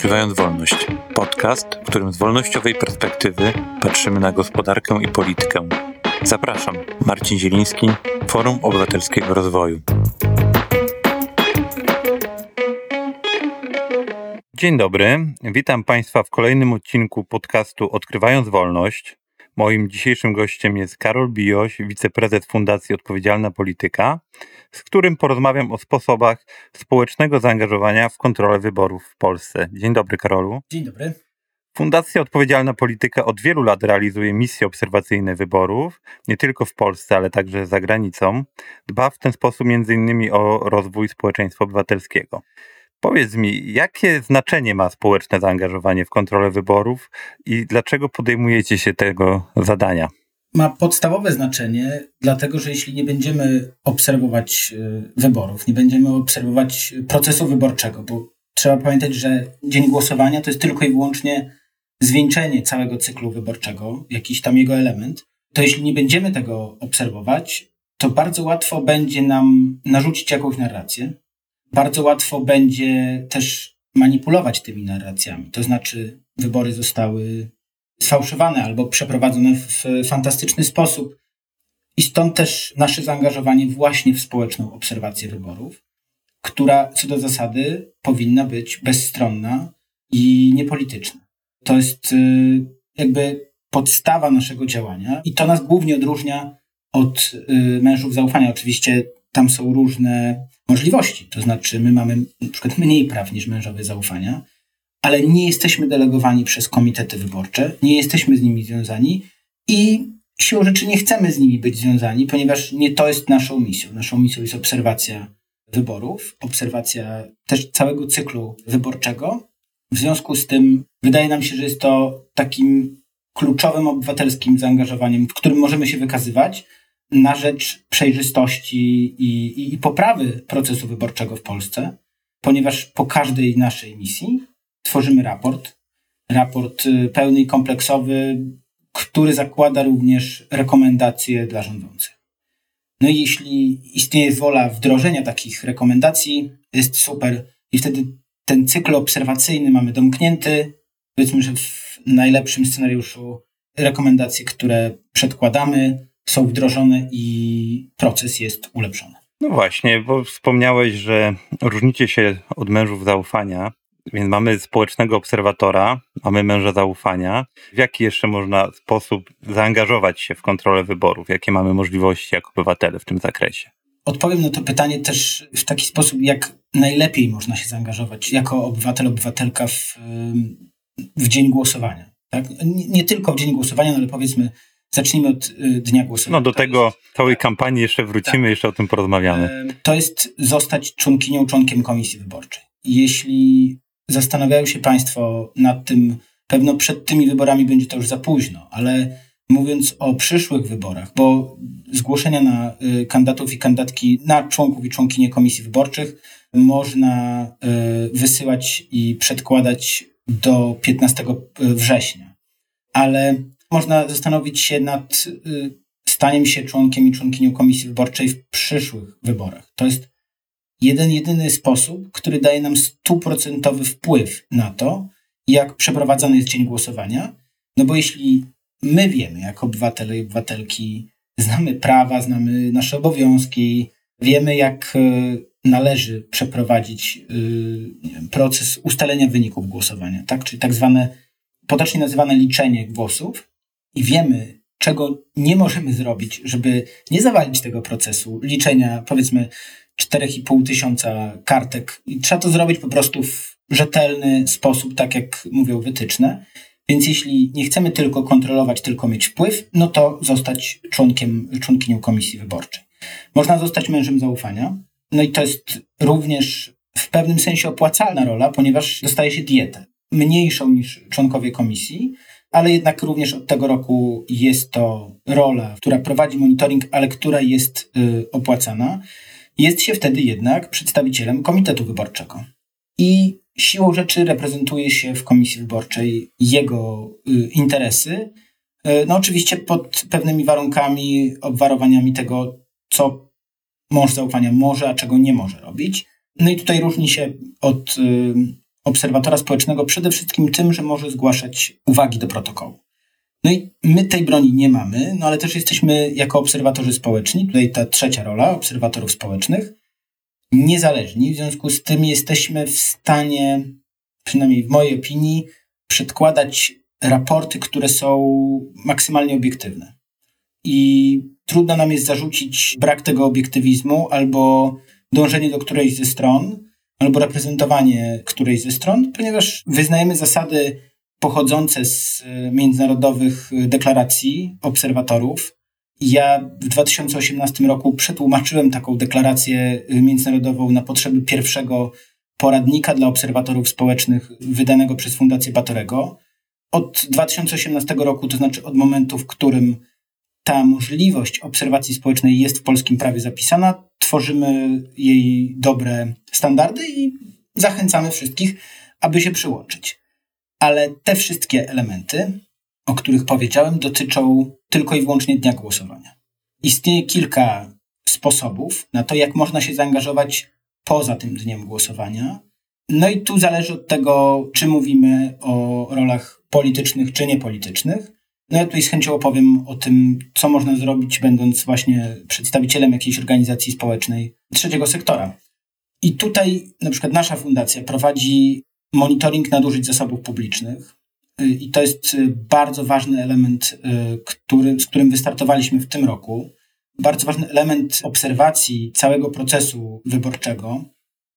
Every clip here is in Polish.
Odkrywając Wolność. Podcast, w którym z wolnościowej perspektywy patrzymy na gospodarkę i politykę. Zapraszam, Marcin Zieliński, Forum Obywatelskiego Rozwoju. Dzień dobry, witam Państwa w kolejnym odcinku podcastu Odkrywając Wolność. Moim dzisiejszym gościem jest Karol Bijoś, wiceprezes Fundacji Odpowiedzialna Polityka, z którym porozmawiam o sposobach społecznego zaangażowania w kontrolę wyborów w Polsce. Dzień dobry, Karolu. Dzień dobry. Fundacja Odpowiedzialna Polityka od wielu lat realizuje misje obserwacyjne wyborów, nie tylko w Polsce, ale także za granicą. Dba w ten sposób m.in. o rozwój społeczeństwa obywatelskiego. Powiedz mi, jakie znaczenie ma społeczne zaangażowanie w kontrolę wyborów i dlaczego podejmujecie się tego zadania? Ma podstawowe znaczenie, dlatego że jeśli nie będziemy obserwować y, wyborów, nie będziemy obserwować procesu wyborczego, bo trzeba pamiętać, że dzień głosowania to jest tylko i wyłącznie zwieńczenie całego cyklu wyborczego, jakiś tam jego element, to jeśli nie będziemy tego obserwować, to bardzo łatwo będzie nam narzucić jakąś narrację, bardzo łatwo będzie też manipulować tymi narracjami. To znaczy, wybory zostały sfałszowane albo przeprowadzone w fantastyczny sposób. I stąd też nasze zaangażowanie właśnie w społeczną obserwację wyborów, która co do zasady powinna być bezstronna i niepolityczna. To jest y, jakby podstawa naszego działania i to nas głównie odróżnia od y, mężów zaufania. Oczywiście tam są różne możliwości. To znaczy, my mamy na przykład mniej praw niż mężowie zaufania, ale nie jesteśmy delegowani przez komitety wyborcze, nie jesteśmy z nimi związani i siłą rzeczy nie chcemy z nimi być związani, ponieważ nie to jest naszą misją. Naszą misją jest obserwacja wyborów, obserwacja też całego cyklu wyborczego. W związku z tym wydaje nam się, że jest to takim kluczowym obywatelskim zaangażowaniem, w którym możemy się wykazywać, na rzecz przejrzystości i, i, i poprawy procesu wyborczego w Polsce, ponieważ po każdej naszej misji tworzymy raport. Raport y, pełny i kompleksowy, który zakłada również rekomendacje dla rządzących. No i jeśli istnieje wola wdrożenia takich rekomendacji, jest super i wtedy ten cykl obserwacyjny mamy domknięty. Powiedzmy, że w najlepszym scenariuszu rekomendacje, które przedkładamy, są wdrożone i proces jest ulepszony. No właśnie, bo wspomniałeś, że różnicie się od mężów zaufania, więc mamy społecznego obserwatora, mamy męża zaufania. W jaki jeszcze można sposób zaangażować się w kontrolę wyborów? Jakie mamy możliwości jako obywatele w tym zakresie? Odpowiem na to pytanie też w taki sposób, jak najlepiej można się zaangażować jako obywatel, obywatelka w, w dzień głosowania. Tak? Nie, nie tylko w dzień głosowania, no ale powiedzmy Zacznijmy od y, dnia głosowania. No do tego jest, całej kampanii jeszcze wrócimy, tak. jeszcze o tym porozmawiamy. To jest zostać członkinią, członkiem komisji wyborczej. Jeśli zastanawiają się Państwo nad tym, pewno przed tymi wyborami będzie to już za późno, ale mówiąc o przyszłych wyborach, bo zgłoszenia na y, kandydatów i kandydatki, na członków i członkinie komisji wyborczych można y, wysyłać i przedkładać do 15 września. Ale można zastanowić się nad y, staniem się członkiem i członkinią komisji wyborczej w przyszłych wyborach. To jest jeden, jedyny sposób, który daje nam stuprocentowy wpływ na to, jak przeprowadzany jest dzień głosowania. No bo jeśli my wiemy, jako obywatele i obywatelki, znamy prawa, znamy nasze obowiązki, wiemy, jak y, należy przeprowadzić wiem, proces ustalenia wyników głosowania, tak? czyli tak zwane, potocznie nazywane liczenie głosów, i wiemy, czego nie możemy zrobić, żeby nie zawalić tego procesu liczenia, powiedzmy, 4,5 tysiąca kartek. I trzeba to zrobić po prostu w rzetelny sposób, tak jak mówią wytyczne. Więc jeśli nie chcemy tylko kontrolować, tylko mieć wpływ, no to zostać członkiem, członkinią komisji wyborczej. Można zostać mężem zaufania. No i to jest również w pewnym sensie opłacalna rola, ponieważ dostaje się dietę mniejszą niż członkowie komisji, ale jednak również od tego roku jest to rola, która prowadzi monitoring, ale która jest y, opłacana. Jest się wtedy jednak przedstawicielem Komitetu Wyborczego. I siłą rzeczy reprezentuje się w komisji wyborczej jego y, interesy. Y, no oczywiście pod pewnymi warunkami, obwarowaniami tego, co mąż zaufania może, a czego nie może robić. No i tutaj różni się od obserwatora społecznego przede wszystkim tym, że może zgłaszać uwagi do protokołu. No i my tej broni nie mamy, no ale też jesteśmy jako obserwatorzy społeczni, tutaj ta trzecia rola obserwatorów społecznych, niezależni, w związku z tym jesteśmy w stanie, przynajmniej w mojej opinii, przedkładać raporty, które są maksymalnie obiektywne. I trudno nam jest zarzucić brak tego obiektywizmu albo dążenie do którejś ze stron, albo reprezentowanie którejś ze stron, ponieważ wyznajemy zasady pochodzące z e, międzynarodowych deklaracji obserwatorów. Ja w 2018 roku przetłumaczyłem taką deklarację międzynarodową na potrzeby pierwszego poradnika dla obserwatorów społecznych wydanego przez Fundację Batorego. Od 2018 roku, to znaczy od momentu, w którym ta możliwość obserwacji społecznej jest w polskim prawie zapisana, tworzymy jej dobre standardy i zachęcamy wszystkich, aby się przyłączyć. Ale te wszystkie elementy, o których powiedziałem, dotyczą tylko i wyłącznie dnia głosowania. Istnieje kilka sposobów na to, jak można się zaangażować poza tym dniem głosowania. No i tu zależy od tego, czy mówimy o rolach politycznych czy niepolitycznych. No ja tutaj z chęcią opowiem o tym, co można zrobić, będąc właśnie przedstawicielem jakiejś organizacji społecznej trzeciego sektora. I tutaj na przykład nasza fundacja prowadzi monitoring nadużyć zasobów publicznych. I to jest bardzo ważny element, który, z którym wystartowaliśmy w tym roku. Bardzo ważny element obserwacji całego procesu wyborczego,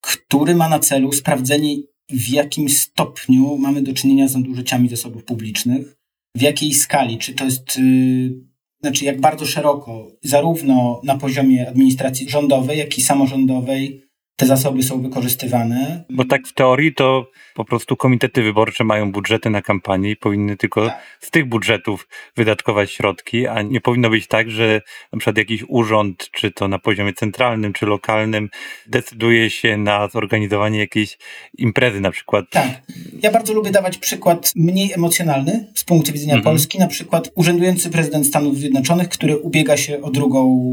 który ma na celu sprawdzenie, w jakim stopniu mamy do czynienia z nadużyciami zasobów publicznych w jakiej skali, czy to jest, yy, znaczy jak bardzo szeroko, zarówno na poziomie administracji rządowej, jak i samorządowej, te zasoby są wykorzystywane. Bo tak w teorii to po prostu komitety wyborcze mają budżety na kampanię i powinny tylko tak. z tych budżetów wydatkować środki, a nie powinno być tak, że na przykład jakiś urząd, czy to na poziomie centralnym, czy lokalnym, decyduje się na zorganizowanie jakiejś imprezy na przykład. Tak. Ja bardzo lubię dawać przykład mniej emocjonalny z punktu widzenia mhm. Polski, na przykład urzędujący prezydent Stanów Zjednoczonych, który ubiega się o drugą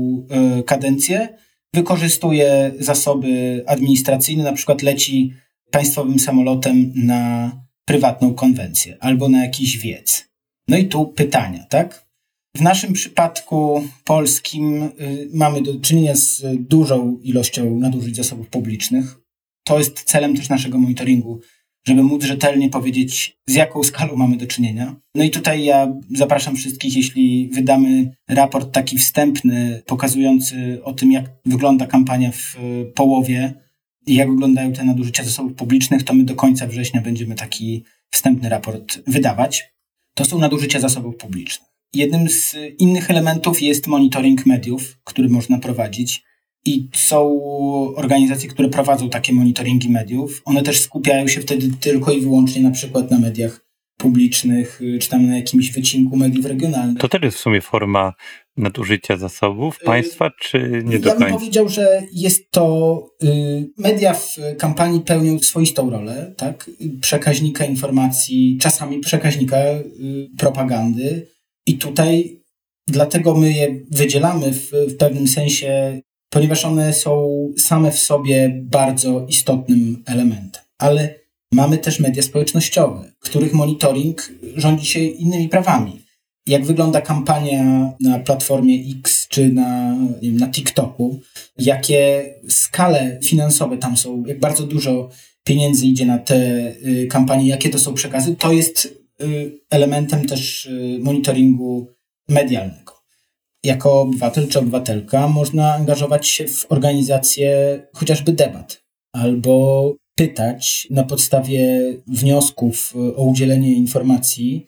y, kadencję, wykorzystuje zasoby administracyjne, na przykład leci państwowym samolotem na prywatną konwencję albo na jakiś wiec. No i tu pytania, tak? W naszym przypadku polskim y, mamy do czynienia z dużą ilością nadużyć zasobów publicznych. To jest celem też naszego monitoringu żeby móc rzetelnie powiedzieć, z jaką skalą mamy do czynienia. No i tutaj ja zapraszam wszystkich, jeśli wydamy raport taki wstępny, pokazujący o tym, jak wygląda kampania w połowie i jak wyglądają te nadużycia zasobów publicznych, to my do końca września będziemy taki wstępny raport wydawać. To są nadużycia zasobów publicznych. Jednym z innych elementów jest monitoring mediów, który można prowadzić. I są organizacje, które prowadzą takie monitoringi mediów. One też skupiają się wtedy tylko i wyłącznie na przykład na mediach publicznych, czy tam na jakimś wycinku mediów regionalnych. To też jest w sumie forma nadużycia zasobów y, państwa, czy nie do końca? Ja bym powiedział, że jest to... Y, media w kampanii pełnią swoistą rolę, tak? Przekaźnika informacji, czasami przekaźnika y, propagandy i tutaj dlatego my je wydzielamy w, w pewnym sensie ponieważ one są same w sobie bardzo istotnym elementem. Ale mamy też media społecznościowe, których monitoring rządzi się innymi prawami. Jak wygląda kampania na platformie X czy na, wiem, na TikToku, jakie skale finansowe tam są, jak bardzo dużo pieniędzy idzie na te y, kampanie, jakie to są przekazy, to jest y, elementem też y, monitoringu medialnego jako obywatel czy obywatelka można angażować się w organizację chociażby debat albo pytać na podstawie wniosków o udzielenie informacji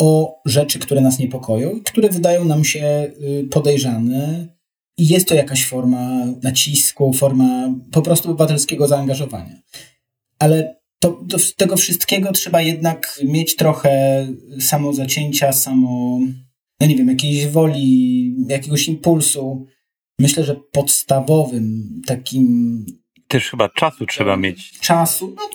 o rzeczy, które nas niepokoją i które wydają nam się y, podejrzane. I jest to jakaś forma nacisku, forma po prostu obywatelskiego zaangażowania. Ale to, do tego wszystkiego trzeba jednak mieć trochę samozacięcia, samo no nie wiem, jakiejś woli, jakiegoś impulsu. Myślę, że podstawowym takim. Też chyba czasu trzeba mieć. Czasu. No,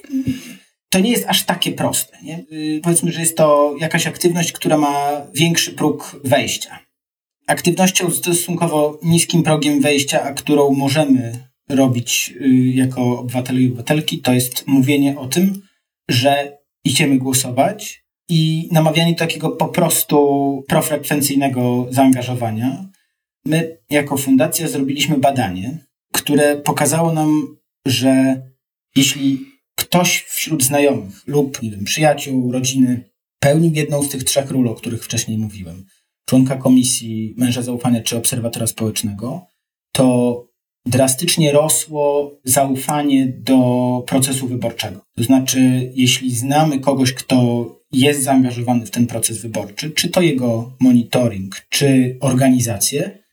to nie jest aż takie proste. Nie? Y, powiedzmy, że jest to jakaś aktywność, która ma większy próg wejścia. Aktywnością z stosunkowo niskim progiem wejścia, a którą możemy robić y, jako obywatele i obywatelki, to jest mówienie o tym, że idziemy głosować i namawianie do takiego po prostu profrekwencyjnego zaangażowania. My jako fundacja zrobiliśmy badanie, które pokazało nam, że jeśli ktoś wśród znajomych lub nie wiem, przyjaciół, rodziny pełnił jedną z tych trzech ról, o których wcześniej mówiłem, członka komisji, męża zaufania czy obserwatora społecznego, to drastycznie rosło zaufanie do procesu wyborczego. To znaczy, jeśli znamy kogoś, kto jest zaangażowany w ten proces wyborczy, czy to jego monitoring, czy organizację,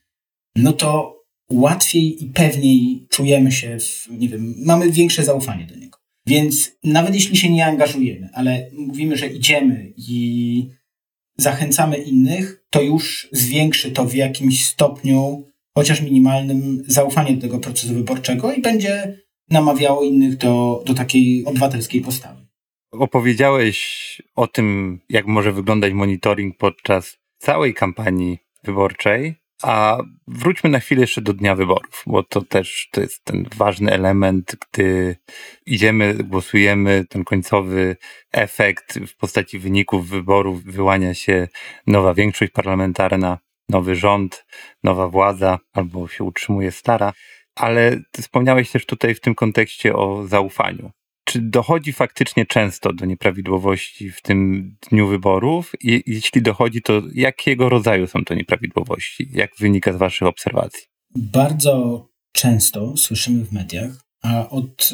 no to łatwiej i pewniej czujemy się, w, nie wiem, mamy większe zaufanie do niego. Więc nawet jeśli się nie angażujemy, ale mówimy, że idziemy i zachęcamy innych, to już zwiększy to w jakimś stopniu, chociaż minimalnym, zaufanie do tego procesu wyborczego i będzie namawiało innych do, do takiej obywatelskiej postawy. Opowiedziałeś o tym, jak może wyglądać monitoring podczas całej kampanii wyborczej. A wróćmy na chwilę jeszcze do dnia wyborów, bo to też to jest ten ważny element, gdy idziemy, głosujemy, ten końcowy efekt w postaci wyników wyborów wyłania się nowa większość parlamentarna, nowy rząd, nowa władza, albo się utrzymuje stara. Ale wspomniałeś też tutaj w tym kontekście o zaufaniu. Czy dochodzi faktycznie często do nieprawidłowości w tym dniu wyborów? I jeśli dochodzi, to jakiego rodzaju są to nieprawidłowości? Jak wynika z Waszych obserwacji? Bardzo często słyszymy w mediach, a od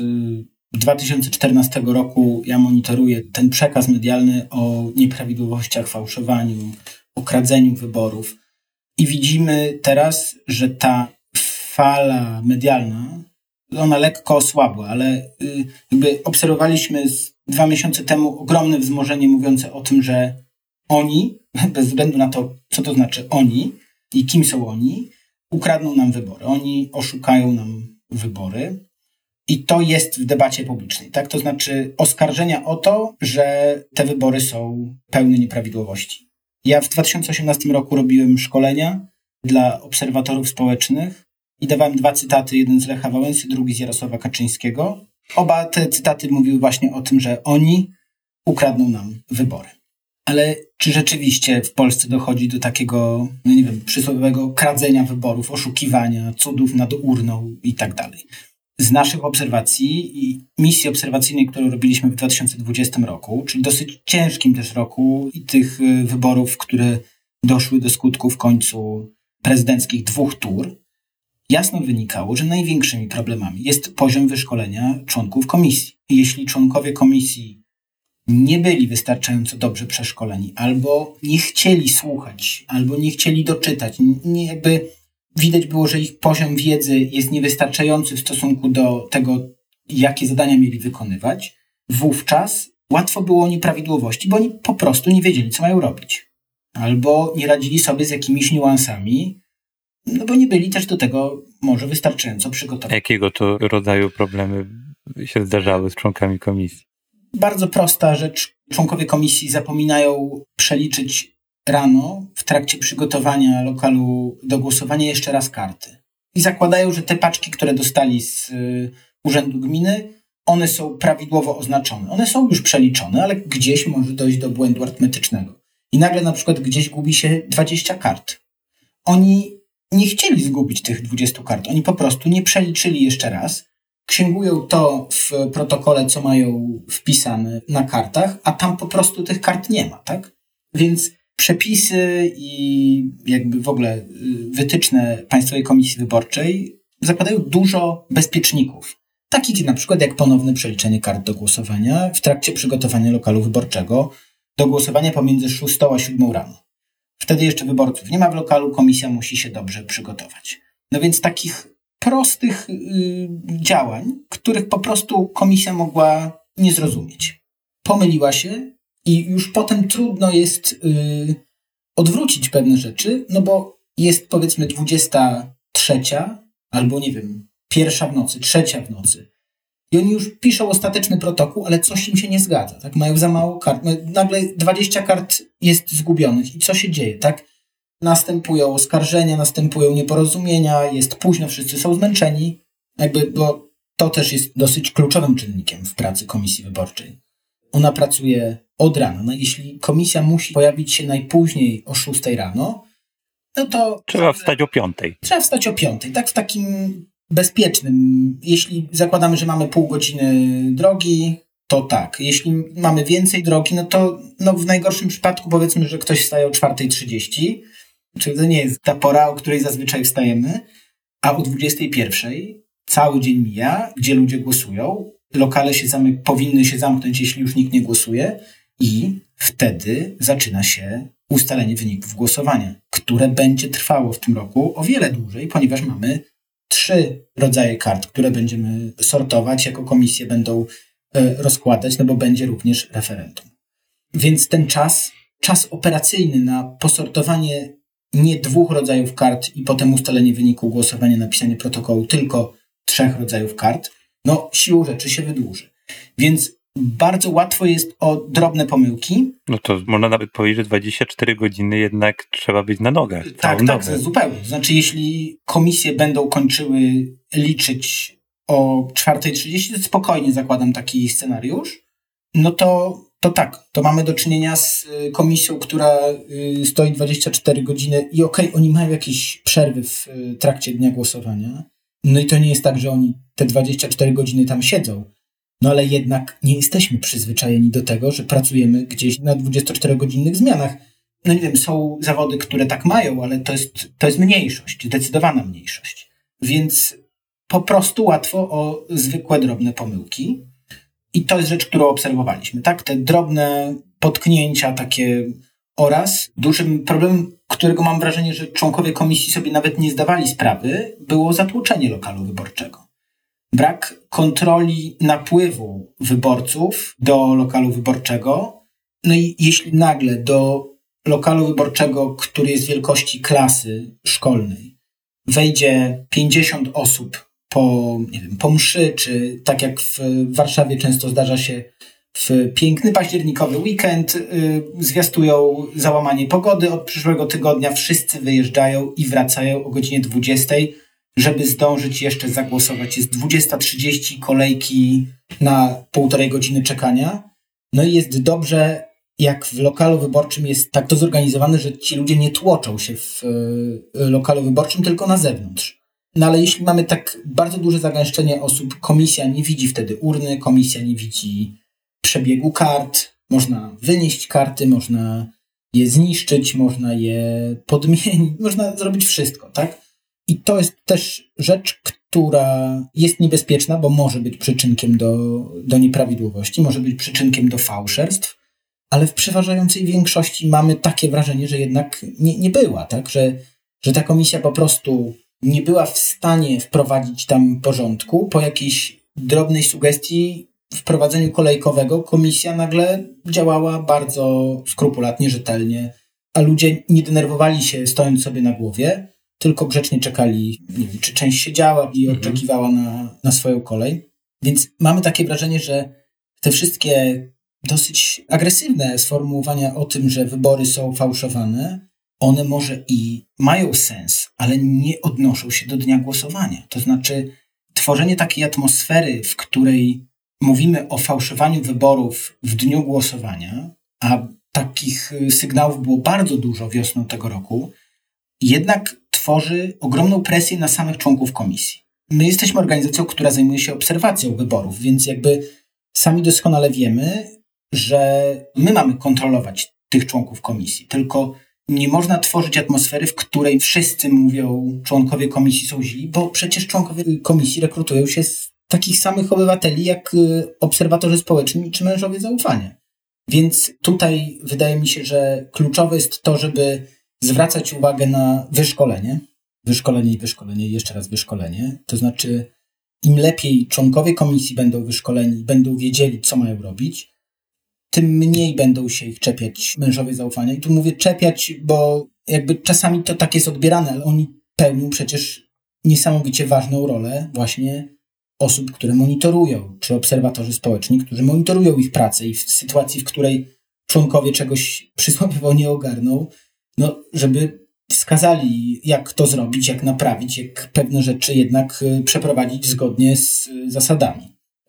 2014 y, roku ja monitoruję ten przekaz medialny o nieprawidłowościach, fałszowaniu, o kradzeniu wyborów. I widzimy teraz, że ta fala medialna ona lekko osłabła, ale y, jakby obserwowaliśmy dwa miesiące temu ogromne wzmożenie mówiące o tym, że oni, bez względu na to, co to znaczy oni i kim są oni, ukradną nam wybory. Oni oszukają nam wybory. I to jest w debacie publicznej, tak? To znaczy oskarżenia o to, że te wybory są pełne nieprawidłowości. Ja w 2018 roku robiłem szkolenia dla obserwatorów społecznych i dawałem dwa cytaty, jeden z Lecha Wałęsy, drugi z Jarosława Kaczyńskiego. Oba te cytaty mówiły właśnie o tym, że oni ukradną nam wybory. Ale czy rzeczywiście w Polsce dochodzi do takiego, no nie wiem, przysłowiowego kradzenia wyborów, oszukiwania, cudów nad urną i tak dalej? Z naszych obserwacji i misji obserwacyjnej, którą robiliśmy w 2020 roku, czyli dosyć ciężkim też roku i tych y, wyborów, które doszły do skutku w końcu prezydenckich dwóch tur, jasno wynikało, że największymi problemami jest poziom wyszkolenia członków komisji. Jeśli członkowie komisji nie byli wystarczająco dobrze przeszkoleni, albo nie chcieli słuchać, albo nie chcieli doczytać, nie jakby widać było, że ich poziom wiedzy jest niewystarczający w stosunku do tego, jakie zadania mieli wykonywać, wówczas łatwo było o nieprawidłowości, bo oni po prostu nie wiedzieli, co mają robić. Albo nie radzili sobie z jakimiś niuansami, no bo nie byli też do tego może wystarczająco przygotowani. Jakiego to rodzaju problemy się zdarzały z członkami komisji? Bardzo prosta rzecz. Członkowie komisji zapominają przeliczyć rano w trakcie przygotowania lokalu do głosowania jeszcze raz karty. I zakładają, że te paczki, które dostali z y, urzędu gminy, one są prawidłowo oznaczone. One są już przeliczone, ale gdzieś może dojść do błędu arytmetycznego. I nagle na przykład gdzieś gubi się 20 kart. Oni nie chcieli zgubić tych 20 kart. Oni po prostu nie przeliczyli jeszcze raz. Księgują to w protokole, co mają wpisane na kartach, a tam po prostu tych kart nie ma, tak? Więc przepisy i jakby w ogóle y, wytyczne Państwowej Komisji Wyborczej zakładają dużo bezpieczników. Takich na przykład jak ponowne przeliczenie kart do głosowania w trakcie przygotowania lokalu wyborczego do głosowania pomiędzy 6 a 7 rano. Wtedy jeszcze wyborców nie ma w lokalu, komisja musi się dobrze przygotować. No więc takich prostych yy, działań, których po prostu komisja mogła nie zrozumieć. Pomyliła się i już potem trudno jest yy, odwrócić pewne rzeczy, no bo jest powiedzmy 23 albo nie wiem, pierwsza w nocy, trzecia w nocy. I oni już piszą ostateczny protokół, ale coś im się nie zgadza, tak? Mają za mało kart. No, nagle 20 kart jest zgubionych i co się dzieje, tak? Następują oskarżenia, następują nieporozumienia, jest późno, wszyscy są zmęczeni, jakby, bo to też jest dosyć kluczowym czynnikiem w pracy komisji wyborczej. ona pracuje od rana. No, jeśli komisja musi pojawić się najpóźniej o 6 rano, no to. Trzeba wstać o 5. Trzeba wstać o 5. Tak w takim bezpiecznym. Jeśli zakładamy, że mamy pół godziny drogi, to tak. Jeśli mamy więcej drogi, no to no w najgorszym przypadku powiedzmy, że ktoś wstaje o 4.30, czyli to nie jest ta pora, o której zazwyczaj wstajemy, a o 21.00 cały dzień mija, gdzie ludzie głosują, lokale się zamyk powinny się zamknąć, jeśli już nikt nie głosuje i wtedy zaczyna się ustalenie wyników głosowania, które będzie trwało w tym roku o wiele dłużej, ponieważ mamy trzy rodzaje kart, które będziemy sortować, jako komisje będą e, rozkładać, no bo będzie również referendum. Więc ten czas, czas operacyjny na posortowanie nie dwóch rodzajów kart i potem ustalenie wyniku głosowania, napisanie protokołu, tylko trzech rodzajów kart, no siłą rzeczy się wydłuży. Więc bardzo łatwo jest o drobne pomyłki. No to można nawet powiedzieć, że 24 godziny jednak trzeba być na nogach. Tak, tak, zupełnie. Znaczy, jeśli komisje będą kończyły liczyć o 4.30, to spokojnie zakładam taki scenariusz, no to, to tak, to mamy do czynienia z y, komisją, która y, stoi 24 godziny i okej, okay, oni mają jakieś przerwy w y, trakcie dnia głosowania, no i to nie jest tak, że oni te 24 godziny tam siedzą. No ale jednak nie jesteśmy przyzwyczajeni do tego, że pracujemy gdzieś na 24-godzinnych zmianach. No nie wiem, są zawody, które tak mają, ale to jest, to jest mniejszość, zdecydowana mniejszość. Więc po prostu łatwo o zwykłe, drobne pomyłki. I to jest rzecz, którą obserwowaliśmy. Tak, te drobne potknięcia takie oraz dużym problemem, którego mam wrażenie, że członkowie komisji sobie nawet nie zdawali sprawy, było zatłoczenie lokalu wyborczego. Brak kontroli napływu wyborców do lokalu wyborczego. No i jeśli nagle do lokalu wyborczego, który jest wielkości klasy szkolnej, wejdzie 50 osób po, nie wiem, po mszy, czy tak jak w Warszawie często zdarza się w piękny październikowy weekend y, zwiastują załamanie pogody. Od przyszłego tygodnia wszyscy wyjeżdżają i wracają o godzinie 20, żeby zdążyć jeszcze zagłosować. Jest 20.30 kolejki na półtorej godziny czekania. No i jest dobrze, jak w lokalu wyborczym jest tak to zorganizowane, że ci ludzie nie tłoczą się w y, lokalu wyborczym, tylko na zewnątrz. No ale jeśli mamy tak bardzo duże zagęszczenie osób, komisja nie widzi wtedy urny, komisja nie widzi przebiegu kart, można wynieść karty, można je zniszczyć, można je podmienić, można zrobić wszystko, tak? I to jest też rzecz, która jest niebezpieczna, bo może być przyczynkiem do, do nieprawidłowości, może być przyczynkiem do fałszerstw, ale w przeważającej większości mamy takie wrażenie, że jednak nie, nie była, tak? Że, że ta komisja po prostu nie była w stanie wprowadzić tam porządku po jakiejś drobnej sugestii wprowadzeniu kolejkowego komisja nagle działała bardzo skrupulatnie, rzetelnie, a ludzie nie denerwowali się stojąc sobie na głowie, tylko grzecznie czekali, nie wiem, czy część siedziała i mhm. oczekiwała na, na swoją kolej. Więc mamy takie wrażenie, że te wszystkie dosyć agresywne sformułowania o tym, że wybory są fałszowane, one może i mają sens, ale nie odnoszą się do dnia głosowania. To znaczy, tworzenie takiej atmosfery, w której mówimy o fałszowaniu wyborów w dniu głosowania, a takich y, sygnałów było bardzo dużo wiosną tego roku, jednak tworzy ogromną presję na samych członków komisji. My jesteśmy organizacją, która zajmuje się obserwacją wyborów, więc jakby sami doskonale wiemy, że my mamy kontrolować tych członków komisji, tylko nie można tworzyć atmosfery, w której wszyscy mówią, członkowie komisji są źli, bo przecież członkowie komisji rekrutują się z takich samych obywateli jak y, obserwatorzy społeczni czy mężowie zaufania. Więc tutaj wydaje mi się, że kluczowe jest to, żeby zwracać uwagę na wyszkolenie, wyszkolenie i wyszkolenie i jeszcze raz wyszkolenie. To znaczy, im lepiej członkowie komisji będą wyszkoleni, będą wiedzieli, co mają robić, tym mniej będą się ich czepiać mężowie zaufania. I tu mówię czepiać, bo jakby czasami to tak jest odbierane, ale oni pełnią przecież niesamowicie ważną rolę właśnie osób, które monitorują, czy obserwatorzy społeczni, którzy monitorują ich pracę i w sytuacji, w której członkowie czegoś przysłowiowo nie ogarną, no, żeby wskazali, jak to zrobić, jak naprawić, jak pewne rzeczy jednak y, przeprowadzić zgodnie z zasadami.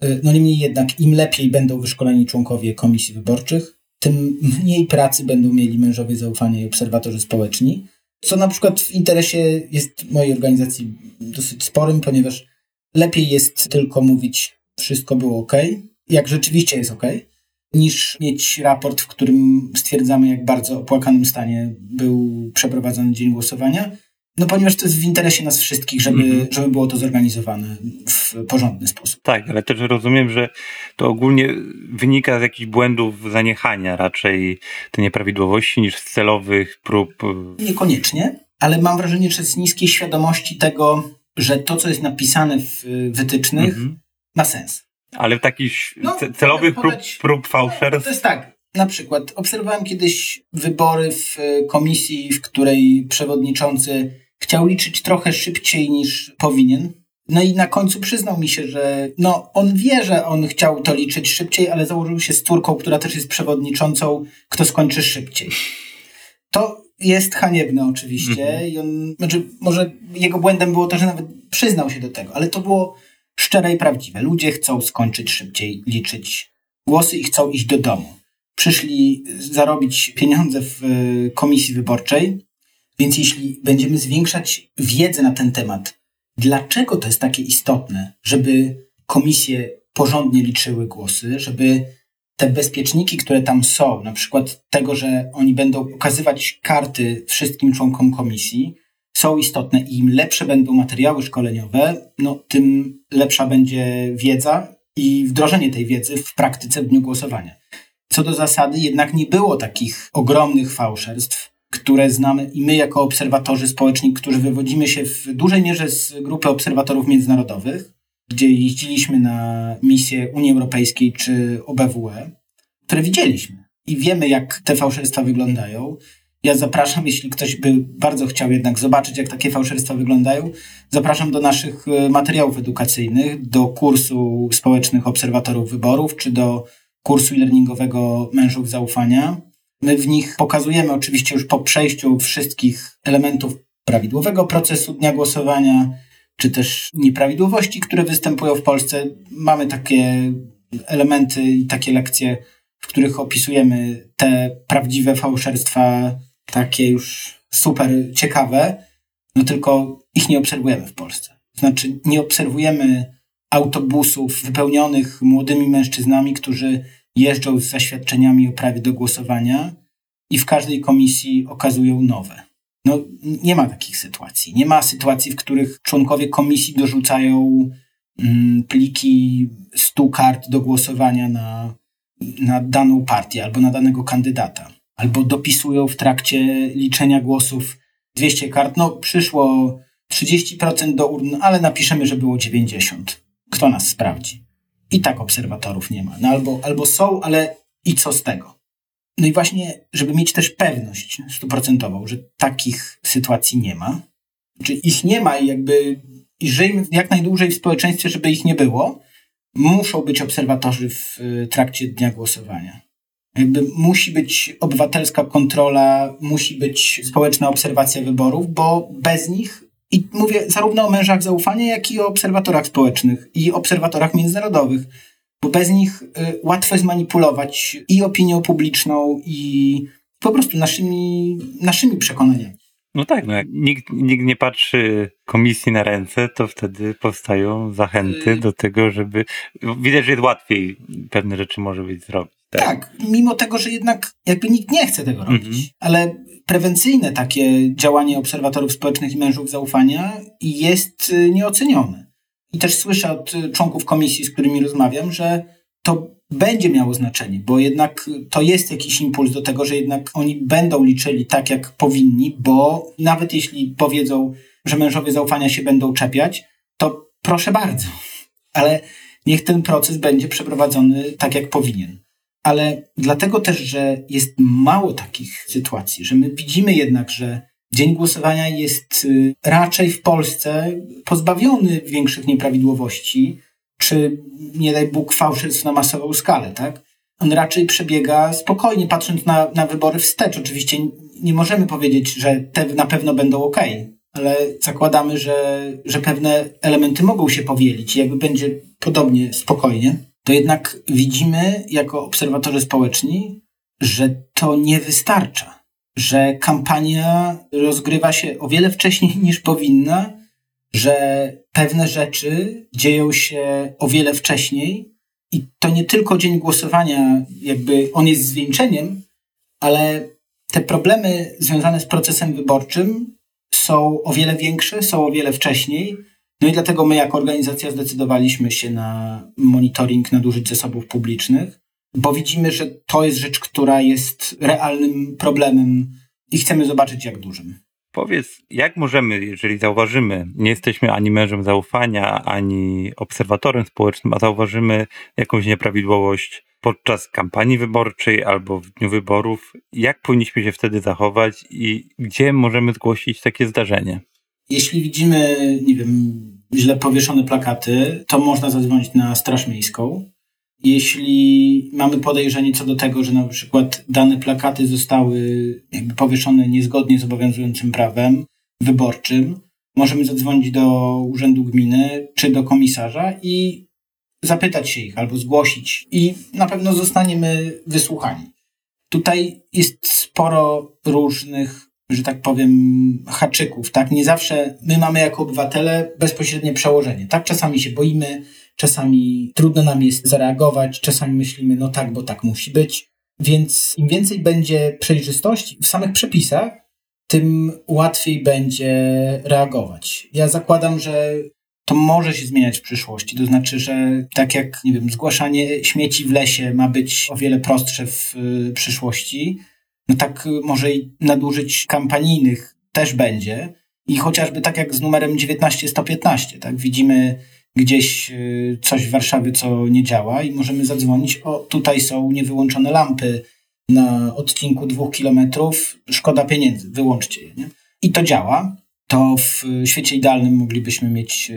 Y, no niemniej jednak, im lepiej będą wyszkoleni członkowie komisji wyborczych, tym mniej pracy będą mieli mężowie zaufania i obserwatorzy społeczni, co na przykład w interesie jest mojej organizacji dosyć sporym, ponieważ lepiej jest tylko mówić wszystko było ok, jak rzeczywiście jest ok, niż mieć raport, w którym stwierdzamy, jak bardzo opłakanym stanie był przeprowadzony dzień głosowania, no ponieważ to jest w interesie nas wszystkich, żeby, mm -hmm. żeby było to zorganizowane w porządny sposób. Tak, ale też rozumiem, że to ogólnie wynika z jakichś błędów zaniechania raczej te nieprawidłowości niż z celowych prób. Niekoniecznie, ale mam wrażenie, że z niskiej świadomości tego, że to, co jest napisane w wytycznych, mm -hmm. ma sens. Ale takich no, celowych prób, prób fałszerstw? To jest tak. Na przykład obserwowałem kiedyś wybory w komisji, w której przewodniczący chciał liczyć trochę szybciej niż powinien. No i na końcu przyznał mi się, że no, on wie, że on chciał to liczyć szybciej, ale założył się z córką, która też jest przewodniczącą, kto skończy szybciej. To jest haniebne oczywiście mhm. i on, znaczy może jego błędem było to, że nawet przyznał się do tego, ale to było szczere i prawdziwe. Ludzie chcą skończyć szybciej, liczyć głosy i chcą iść do domu. Przyszli zarobić pieniądze w e, komisji wyborczej, więc jeśli będziemy zwiększać wiedzę na ten temat, dlaczego to jest takie istotne, żeby komisje porządnie liczyły głosy, żeby te bezpieczniki, które tam są, na przykład tego, że oni będą pokazywać karty wszystkim członkom komisji, są istotne i im lepsze będą materiały szkoleniowe, no, tym lepsza będzie wiedza i wdrożenie tej wiedzy w praktyce w dniu głosowania. Co do zasady, jednak nie było takich ogromnych fałszerstw, które znamy i my jako obserwatorzy społeczni, którzy wywodzimy się w dużej mierze z grupy obserwatorów międzynarodowych, gdzie jeździliśmy na misje Unii Europejskiej czy OBWE, które widzieliśmy i wiemy, jak te fałszerstwa wyglądają. Ja zapraszam, jeśli ktoś by bardzo chciał jednak zobaczyć, jak takie fałszerstwa wyglądają, zapraszam do naszych e, materiałów edukacyjnych, do kursu społecznych obserwatorów wyborów, czy do kursu e-learningowego Mężów Zaufania. My w nich pokazujemy oczywiście już po przejściu wszystkich elementów prawidłowego procesu dnia głosowania, czy też nieprawidłowości, które występują w Polsce. Mamy takie elementy i takie lekcje, w których opisujemy te prawdziwe fałszerstwa takie już super ciekawe, no tylko ich nie obserwujemy w Polsce. Znaczy, nie obserwujemy autobusów wypełnionych młodymi mężczyznami, którzy jeżdżą z zaświadczeniami o prawie do głosowania i w każdej komisji okazują nowe. No, nie ma takich sytuacji. Nie ma sytuacji, w których członkowie komisji dorzucają mm, pliki 100 kart do głosowania na, na daną partię albo na danego kandydata albo dopisują w trakcie liczenia głosów 200 kart. No, przyszło 30% do urn, ale napiszemy, że było 90. Kto nas sprawdzi? I tak obserwatorów nie ma. No, albo, albo są, ale i co z tego? No i właśnie, żeby mieć też pewność stuprocentową, że takich sytuacji nie ma, czy ich nie ma i jakby i żyjmy jak najdłużej w społeczeństwie, żeby ich nie było, muszą być obserwatorzy w y, trakcie dnia głosowania. Jakby musi być obywatelska kontrola, musi być społeczna obserwacja wyborów, bo bez nich, i mówię zarówno o mężach zaufania, jak i o obserwatorach społecznych i obserwatorach międzynarodowych, bo bez nich y, łatwo jest manipulować i opinią publiczną, i po prostu naszymi, naszymi przekonaniami. No tak, no jak nikt, nikt nie patrzy komisji na ręce, to wtedy powstają zachęty y- do tego, żeby. Widać, że jest łatwiej pewne rzeczy może być zrobić. Tak. tak, mimo tego, że jednak jakby nikt nie chce tego robić, mhm. ale prewencyjne takie działanie obserwatorów społecznych i mężów zaufania jest y, nieocenione. I też słyszę od członków komisji, z którymi rozmawiam, że to będzie miało znaczenie, bo jednak to jest jakiś impuls do tego, że jednak oni będą liczyli tak, jak powinni, bo nawet jeśli powiedzą, że mężowie zaufania się będą czepiać, to proszę bardzo. Ale niech ten proces będzie przeprowadzony tak, jak powinien ale dlatego też, że jest mało takich sytuacji, że my widzimy jednak, że dzień głosowania jest y, raczej w Polsce pozbawiony większych nieprawidłowości, czy nie daj Bóg fałszerstw na masową skalę, tak? On raczej przebiega spokojnie, patrząc na, na wybory wstecz. Oczywiście nie możemy powiedzieć, że te na pewno będą ok, ale zakładamy, że, że pewne elementy mogą się powielić i jakby będzie podobnie spokojnie, to jednak widzimy jako obserwatorzy społeczni, że to nie wystarcza, że kampania rozgrywa się o wiele wcześniej niż powinna, że pewne rzeczy dzieją się o wiele wcześniej i to nie tylko dzień głosowania, jakby on jest zwieńczeniem, ale te problemy związane z procesem wyborczym są o wiele większe, są o wiele wcześniej. No i dlatego my jako organizacja zdecydowaliśmy się na monitoring nadużyć zasobów publicznych, bo widzimy, że to jest rzecz, która jest realnym problemem i chcemy zobaczyć, jak dużym. Powiedz, jak możemy, jeżeli zauważymy, nie jesteśmy ani mężem zaufania, ani obserwatorem społecznym, a zauważymy jakąś nieprawidłowość podczas kampanii wyborczej albo w dniu wyborów, jak powinniśmy się wtedy zachować i gdzie możemy zgłosić takie zdarzenie? Jeśli widzimy, nie wiem, źle powieszone plakaty, to można zadzwonić na Straż Miejską. Jeśli mamy podejrzenie co do tego, że na przykład dane plakaty zostały jakby powieszone niezgodnie z obowiązującym prawem wyborczym, możemy zadzwonić do Urzędu Gminy czy do komisarza i zapytać się ich albo zgłosić i na pewno zostaniemy wysłuchani. Tutaj jest sporo różnych, że tak powiem, haczyków, tak? Nie zawsze my mamy jako obywatele bezpośrednie przełożenie, tak? Czasami się boimy, czasami trudno nam jest zareagować, czasami myślimy, no tak, bo tak musi być. Więc im więcej będzie przejrzystości w samych przepisach, tym łatwiej będzie reagować. Ja zakładam, że to może się zmieniać w przyszłości. To znaczy, że tak jak, nie wiem, zgłaszanie śmieci w lesie ma być o wiele prostsze w y, przyszłości, no tak może i nadużyć kampanijnych też będzie. I chociażby tak jak z numerem 19115, tak? Widzimy gdzieś y, coś w Warszawie, co nie działa i możemy zadzwonić, o tutaj są niewyłączone lampy na odcinku dwóch kilometrów, szkoda pieniędzy, wyłączcie je. Nie? I to działa. To w świecie idealnym moglibyśmy mieć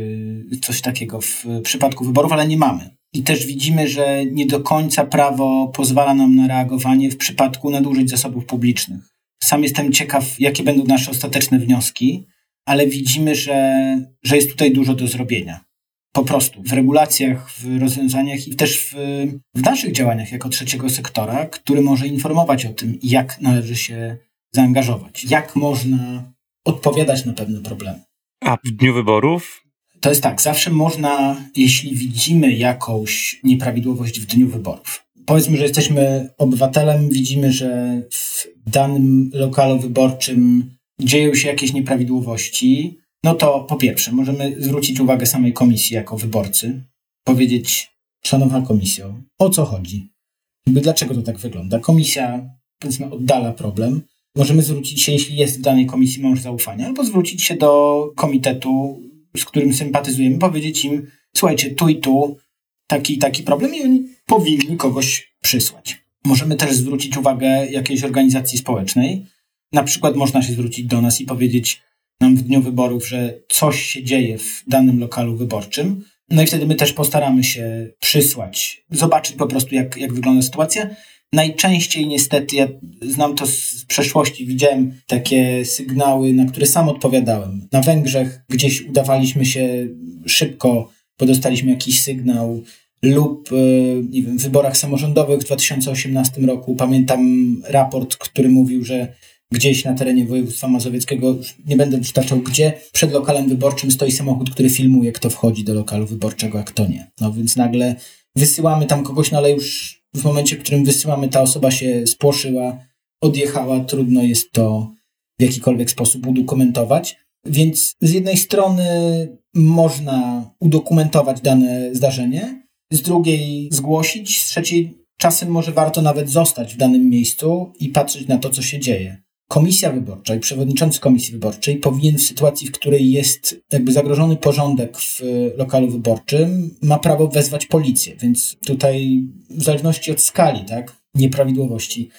y, coś takiego w przypadku wyborów, ale nie mamy. I też widzimy, że nie do końca prawo pozwala nam na reagowanie w przypadku nadużyć zasobów publicznych. Sam jestem ciekaw, jakie będą nasze ostateczne wnioski, ale widzimy, że, że jest tutaj dużo do zrobienia po prostu w regulacjach, w rozwiązaniach i też w, w naszych działaniach jako trzeciego sektora, który może informować o tym, jak należy się zaangażować, jak można odpowiadać na pewne problemy. A w dniu wyborów? To jest tak, zawsze można, jeśli widzimy jakąś nieprawidłowość w dniu wyborów. Powiedzmy, że jesteśmy obywatelem, widzimy, że w danym lokalu wyborczym dzieją się jakieś nieprawidłowości, no to po pierwsze, możemy zwrócić uwagę samej komisji jako wyborcy, powiedzieć, szanowna komisjo, o co chodzi? Dlaczego to tak wygląda? Komisja, powiedzmy, oddala problem. Możemy zwrócić się, jeśli jest w danej komisji mąż zaufania, albo zwrócić się do komitetu, z którym sympatyzujemy, powiedzieć im, słuchajcie, tu i tu taki taki problem i oni powinni kogoś przysłać. Możemy też zwrócić uwagę jakiejś organizacji społecznej. Na przykład można się zwrócić do nas i powiedzieć, nam w dniu wyborów, że coś się dzieje w danym lokalu wyborczym. No i wtedy my też postaramy się przysłać, zobaczyć po prostu, jak, jak wygląda sytuacja. Najczęściej niestety, ja znam to z przeszłości, widziałem takie sygnały, na które sam odpowiadałem. Na Węgrzech gdzieś udawaliśmy się szybko, bo dostaliśmy jakiś sygnał, lub e, nie wiem, w wyborach samorządowych w 2018 roku pamiętam raport, który mówił, że gdzieś na terenie województwa mazowieckiego, nie będę przytaczał gdzie, przed lokalem wyborczym stoi samochód, który filmuje, kto wchodzi do lokalu wyborczego, a kto nie. No więc nagle wysyłamy tam kogoś, no ale już w momencie, w którym wysyłamy, ta osoba się spłoszyła, odjechała, trudno jest to w jakikolwiek sposób udokumentować. Więc z jednej strony można udokumentować dane zdarzenie, z drugiej zgłosić, z trzeciej czasem może warto nawet zostać w danym miejscu i patrzeć na to, co się dzieje komisja wyborcza i przewodniczący komisji wyborczej powinien w sytuacji, w której jest jakby zagrożony porządek w lokalu wyborczym, ma prawo wezwać policję. Więc tutaj w zależności od skali, tak, nieprawidłowości,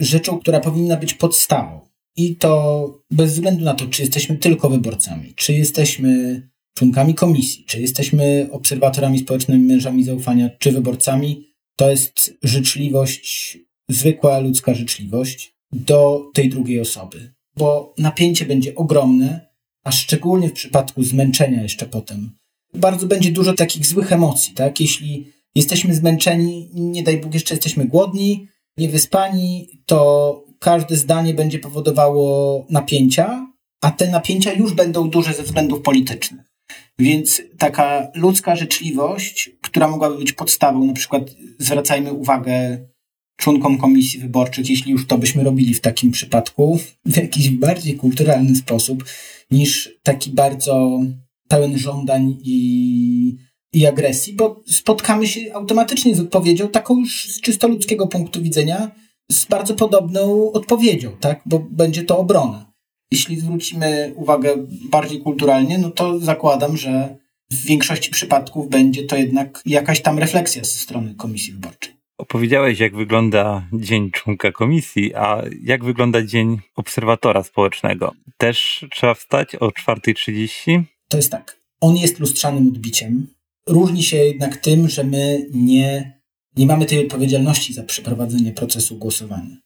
rzeczą, która powinna być podstawą. I to bez względu na to, czy jesteśmy tylko wyborcami, czy jesteśmy członkami komisji, czy jesteśmy obserwatorami społecznymi, mężami zaufania, czy wyborcami, to jest życzliwość, zwykła ludzka życzliwość, do tej drugiej osoby, bo napięcie będzie ogromne, a szczególnie w przypadku zmęczenia jeszcze potem, bardzo będzie dużo takich złych emocji, tak? Jeśli jesteśmy zmęczeni, nie daj Bóg, jeszcze jesteśmy głodni, niewyspani, to każde zdanie będzie powodowało napięcia, a te napięcia już będą duże ze względów politycznych. Więc taka ludzka życzliwość, która mogłaby być podstawą, na przykład zwracajmy uwagę członkom komisji wyborczych, jeśli już to byśmy robili w takim przypadku, w jakiś bardziej kulturalny sposób, niż taki bardzo pełen żądań i, i agresji, bo spotkamy się automatycznie z odpowiedzią, taką już z czysto ludzkiego punktu widzenia, z bardzo podobną odpowiedzią, tak? bo będzie to obrona. Jeśli zwrócimy uwagę bardziej kulturalnie, no to zakładam, że w większości przypadków będzie to jednak jakaś tam refleksja ze strony komisji wyborczej. Opowiedziałeś, jak wygląda dzień członka komisji, a jak wygląda dzień obserwatora społecznego? Też trzeba wstać o 4.30? To jest tak. On jest lustrzanym odbiciem. Różni się jednak tym, że my nie, nie mamy tej odpowiedzialności za przeprowadzenie procesu głosowania.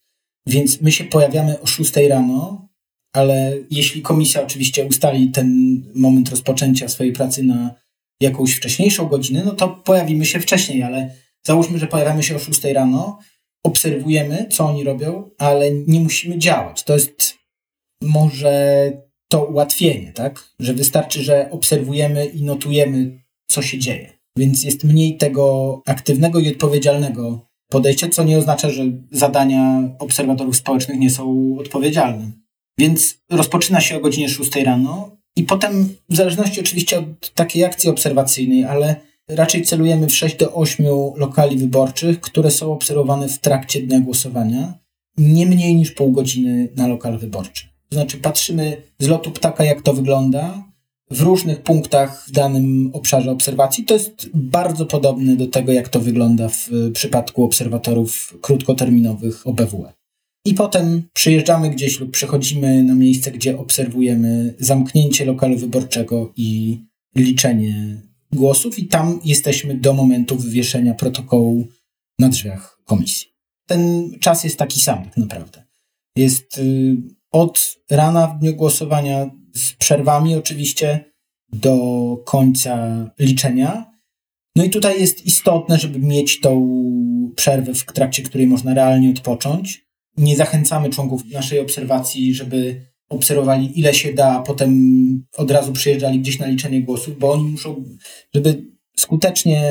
Więc my się pojawiamy o 6 rano, ale jeśli komisja oczywiście ustali ten moment rozpoczęcia swojej pracy na jakąś wcześniejszą godzinę, no to pojawimy się wcześniej, ale Załóżmy, że pojawiamy się o 6 rano, obserwujemy, co oni robią, ale nie musimy działać. To jest może to ułatwienie, tak? Że wystarczy, że obserwujemy i notujemy, co się dzieje. Więc jest mniej tego aktywnego i odpowiedzialnego podejścia, co nie oznacza, że zadania obserwatorów społecznych nie są odpowiedzialne. Więc rozpoczyna się o godzinie 6 rano i potem, w zależności oczywiście od takiej akcji obserwacyjnej, ale raczej celujemy w 6 do 8 lokali wyborczych, które są obserwowane w trakcie dnia głosowania, nie mniej niż pół godziny na lokal wyborczy. To znaczy patrzymy z lotu ptaka, jak to wygląda w różnych punktach w danym obszarze obserwacji. To jest bardzo podobne do tego, jak to wygląda w przypadku obserwatorów krótkoterminowych OBWE. I potem przyjeżdżamy gdzieś lub przechodzimy na miejsce, gdzie obserwujemy zamknięcie lokalu wyborczego i liczenie głosów i tam jesteśmy do momentu wywieszenia protokołu na drzwiach komisji. Ten czas jest taki sam tak naprawdę. Jest y, od rana w dniu głosowania z przerwami oczywiście do końca liczenia. No i tutaj jest istotne, żeby mieć tą przerwę, w trakcie której można realnie odpocząć. Nie zachęcamy członków naszej obserwacji, żeby obserwowali ile się da, a potem od razu przyjeżdżali gdzieś na liczenie głosów, bo oni muszą, żeby skutecznie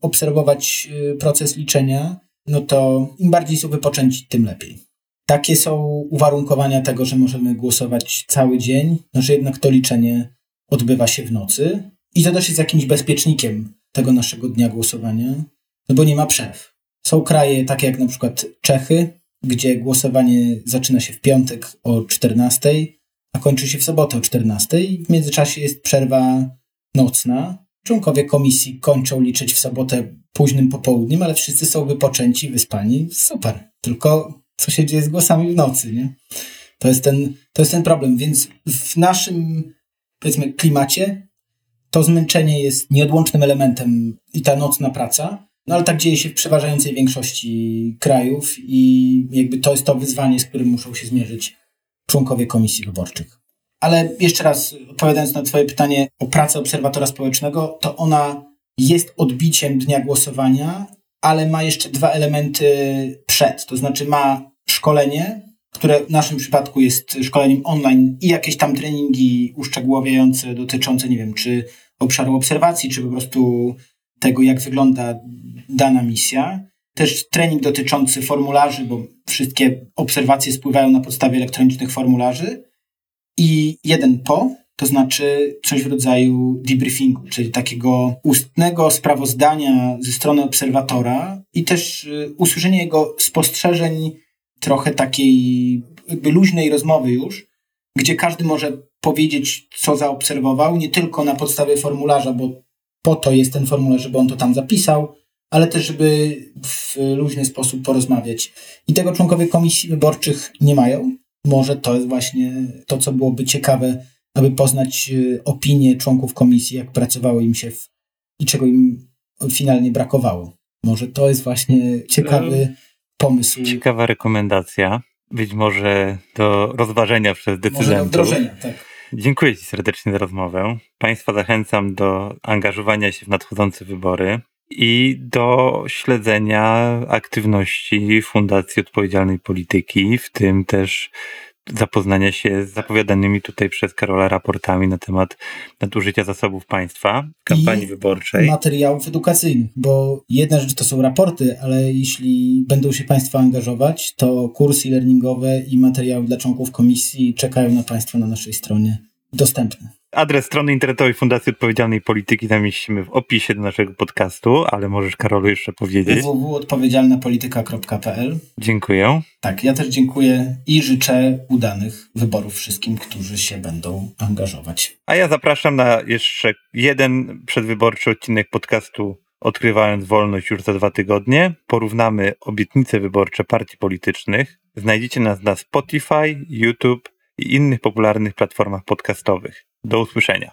obserwować y, proces liczenia, no to im bardziej są wypoczęci, tym lepiej. Takie są uwarunkowania tego, że możemy głosować cały dzień, no że jednak to liczenie odbywa się w nocy i to też jest jakimś bezpiecznikiem tego naszego dnia głosowania, no bo nie ma przerw. Są kraje takie jak na przykład Czechy, gdzie głosowanie zaczyna się w piątek o 14, a kończy się w sobotę o 14. W międzyczasie jest przerwa nocna. Członkowie komisji kończą liczyć w sobotę późnym popołudniem, ale wszyscy są wypoczęci, wyspani. Super. Tylko co się dzieje z głosami w nocy, nie? To jest ten, to jest ten problem. Więc w naszym, powiedzmy, klimacie to zmęczenie jest nieodłącznym elementem i ta nocna praca. No ale tak dzieje się w przeważającej większości krajów i jakby to jest to wyzwanie, z którym muszą się zmierzyć członkowie komisji wyborczych. Ale jeszcze raz, odpowiadając na Twoje pytanie o pracę obserwatora społecznego, to ona jest odbiciem dnia głosowania, ale ma jeszcze dwa elementy przed. To znaczy ma szkolenie, które w naszym przypadku jest szkoleniem online i jakieś tam treningi uszczegółowiające dotyczące, nie wiem, czy obszaru obserwacji, czy po prostu tego, jak wygląda dana misja. Też trening dotyczący formularzy, bo wszystkie obserwacje spływają na podstawie elektronicznych formularzy. I jeden po, to znaczy coś w rodzaju debriefingu, czyli takiego ustnego sprawozdania ze strony obserwatora i też y, usłyszenie jego spostrzeżeń, trochę takiej luźnej rozmowy już, gdzie każdy może powiedzieć, co zaobserwował, nie tylko na podstawie formularza, bo po to jest ten formularz, żeby on to tam zapisał, ale też, żeby w luźny sposób porozmawiać. I tego członkowie komisji wyborczych nie mają. Może to jest właśnie to, co byłoby ciekawe, aby poznać y, opinie członków komisji, jak pracowało im się w, i czego im finalnie brakowało. Może to jest właśnie ciekawy pomysł. Ciekawa rekomendacja. Być może do rozważenia przez decydentów. Może do wdrożenia, tak. Dziękuję Ci serdecznie za rozmowę. Państwa zachęcam do angażowania się w nadchodzące wybory i do śledzenia aktywności Fundacji Odpowiedzialnej Polityki, w tym też zapoznania się z zapowiadanymi tutaj przez Karola raportami na temat nadużycia zasobów państwa w kampanii I wyborczej. Materiałów edukacyjnych, bo jedna rzecz to są raporty, ale jeśli będą się Państwo angażować, to kursy learningowe i materiały dla członków komisji czekają na Państwa na naszej stronie dostępne. Adres strony internetowej Fundacji Odpowiedzialnej Polityki zamieścimy w opisie do naszego podcastu, ale możesz Karolu jeszcze powiedzieć. www.odpowiedzialnapolityka.pl Dziękuję. Tak, ja też dziękuję i życzę udanych wyborów wszystkim, którzy się będą angażować. A ja zapraszam na jeszcze jeden przedwyborczy odcinek podcastu Odkrywając Wolność już za dwa tygodnie. Porównamy obietnice wyborcze partii politycznych. Znajdziecie nas na Spotify, YouTube i innych popularnych platformach podcastowych. Do usłyszenia.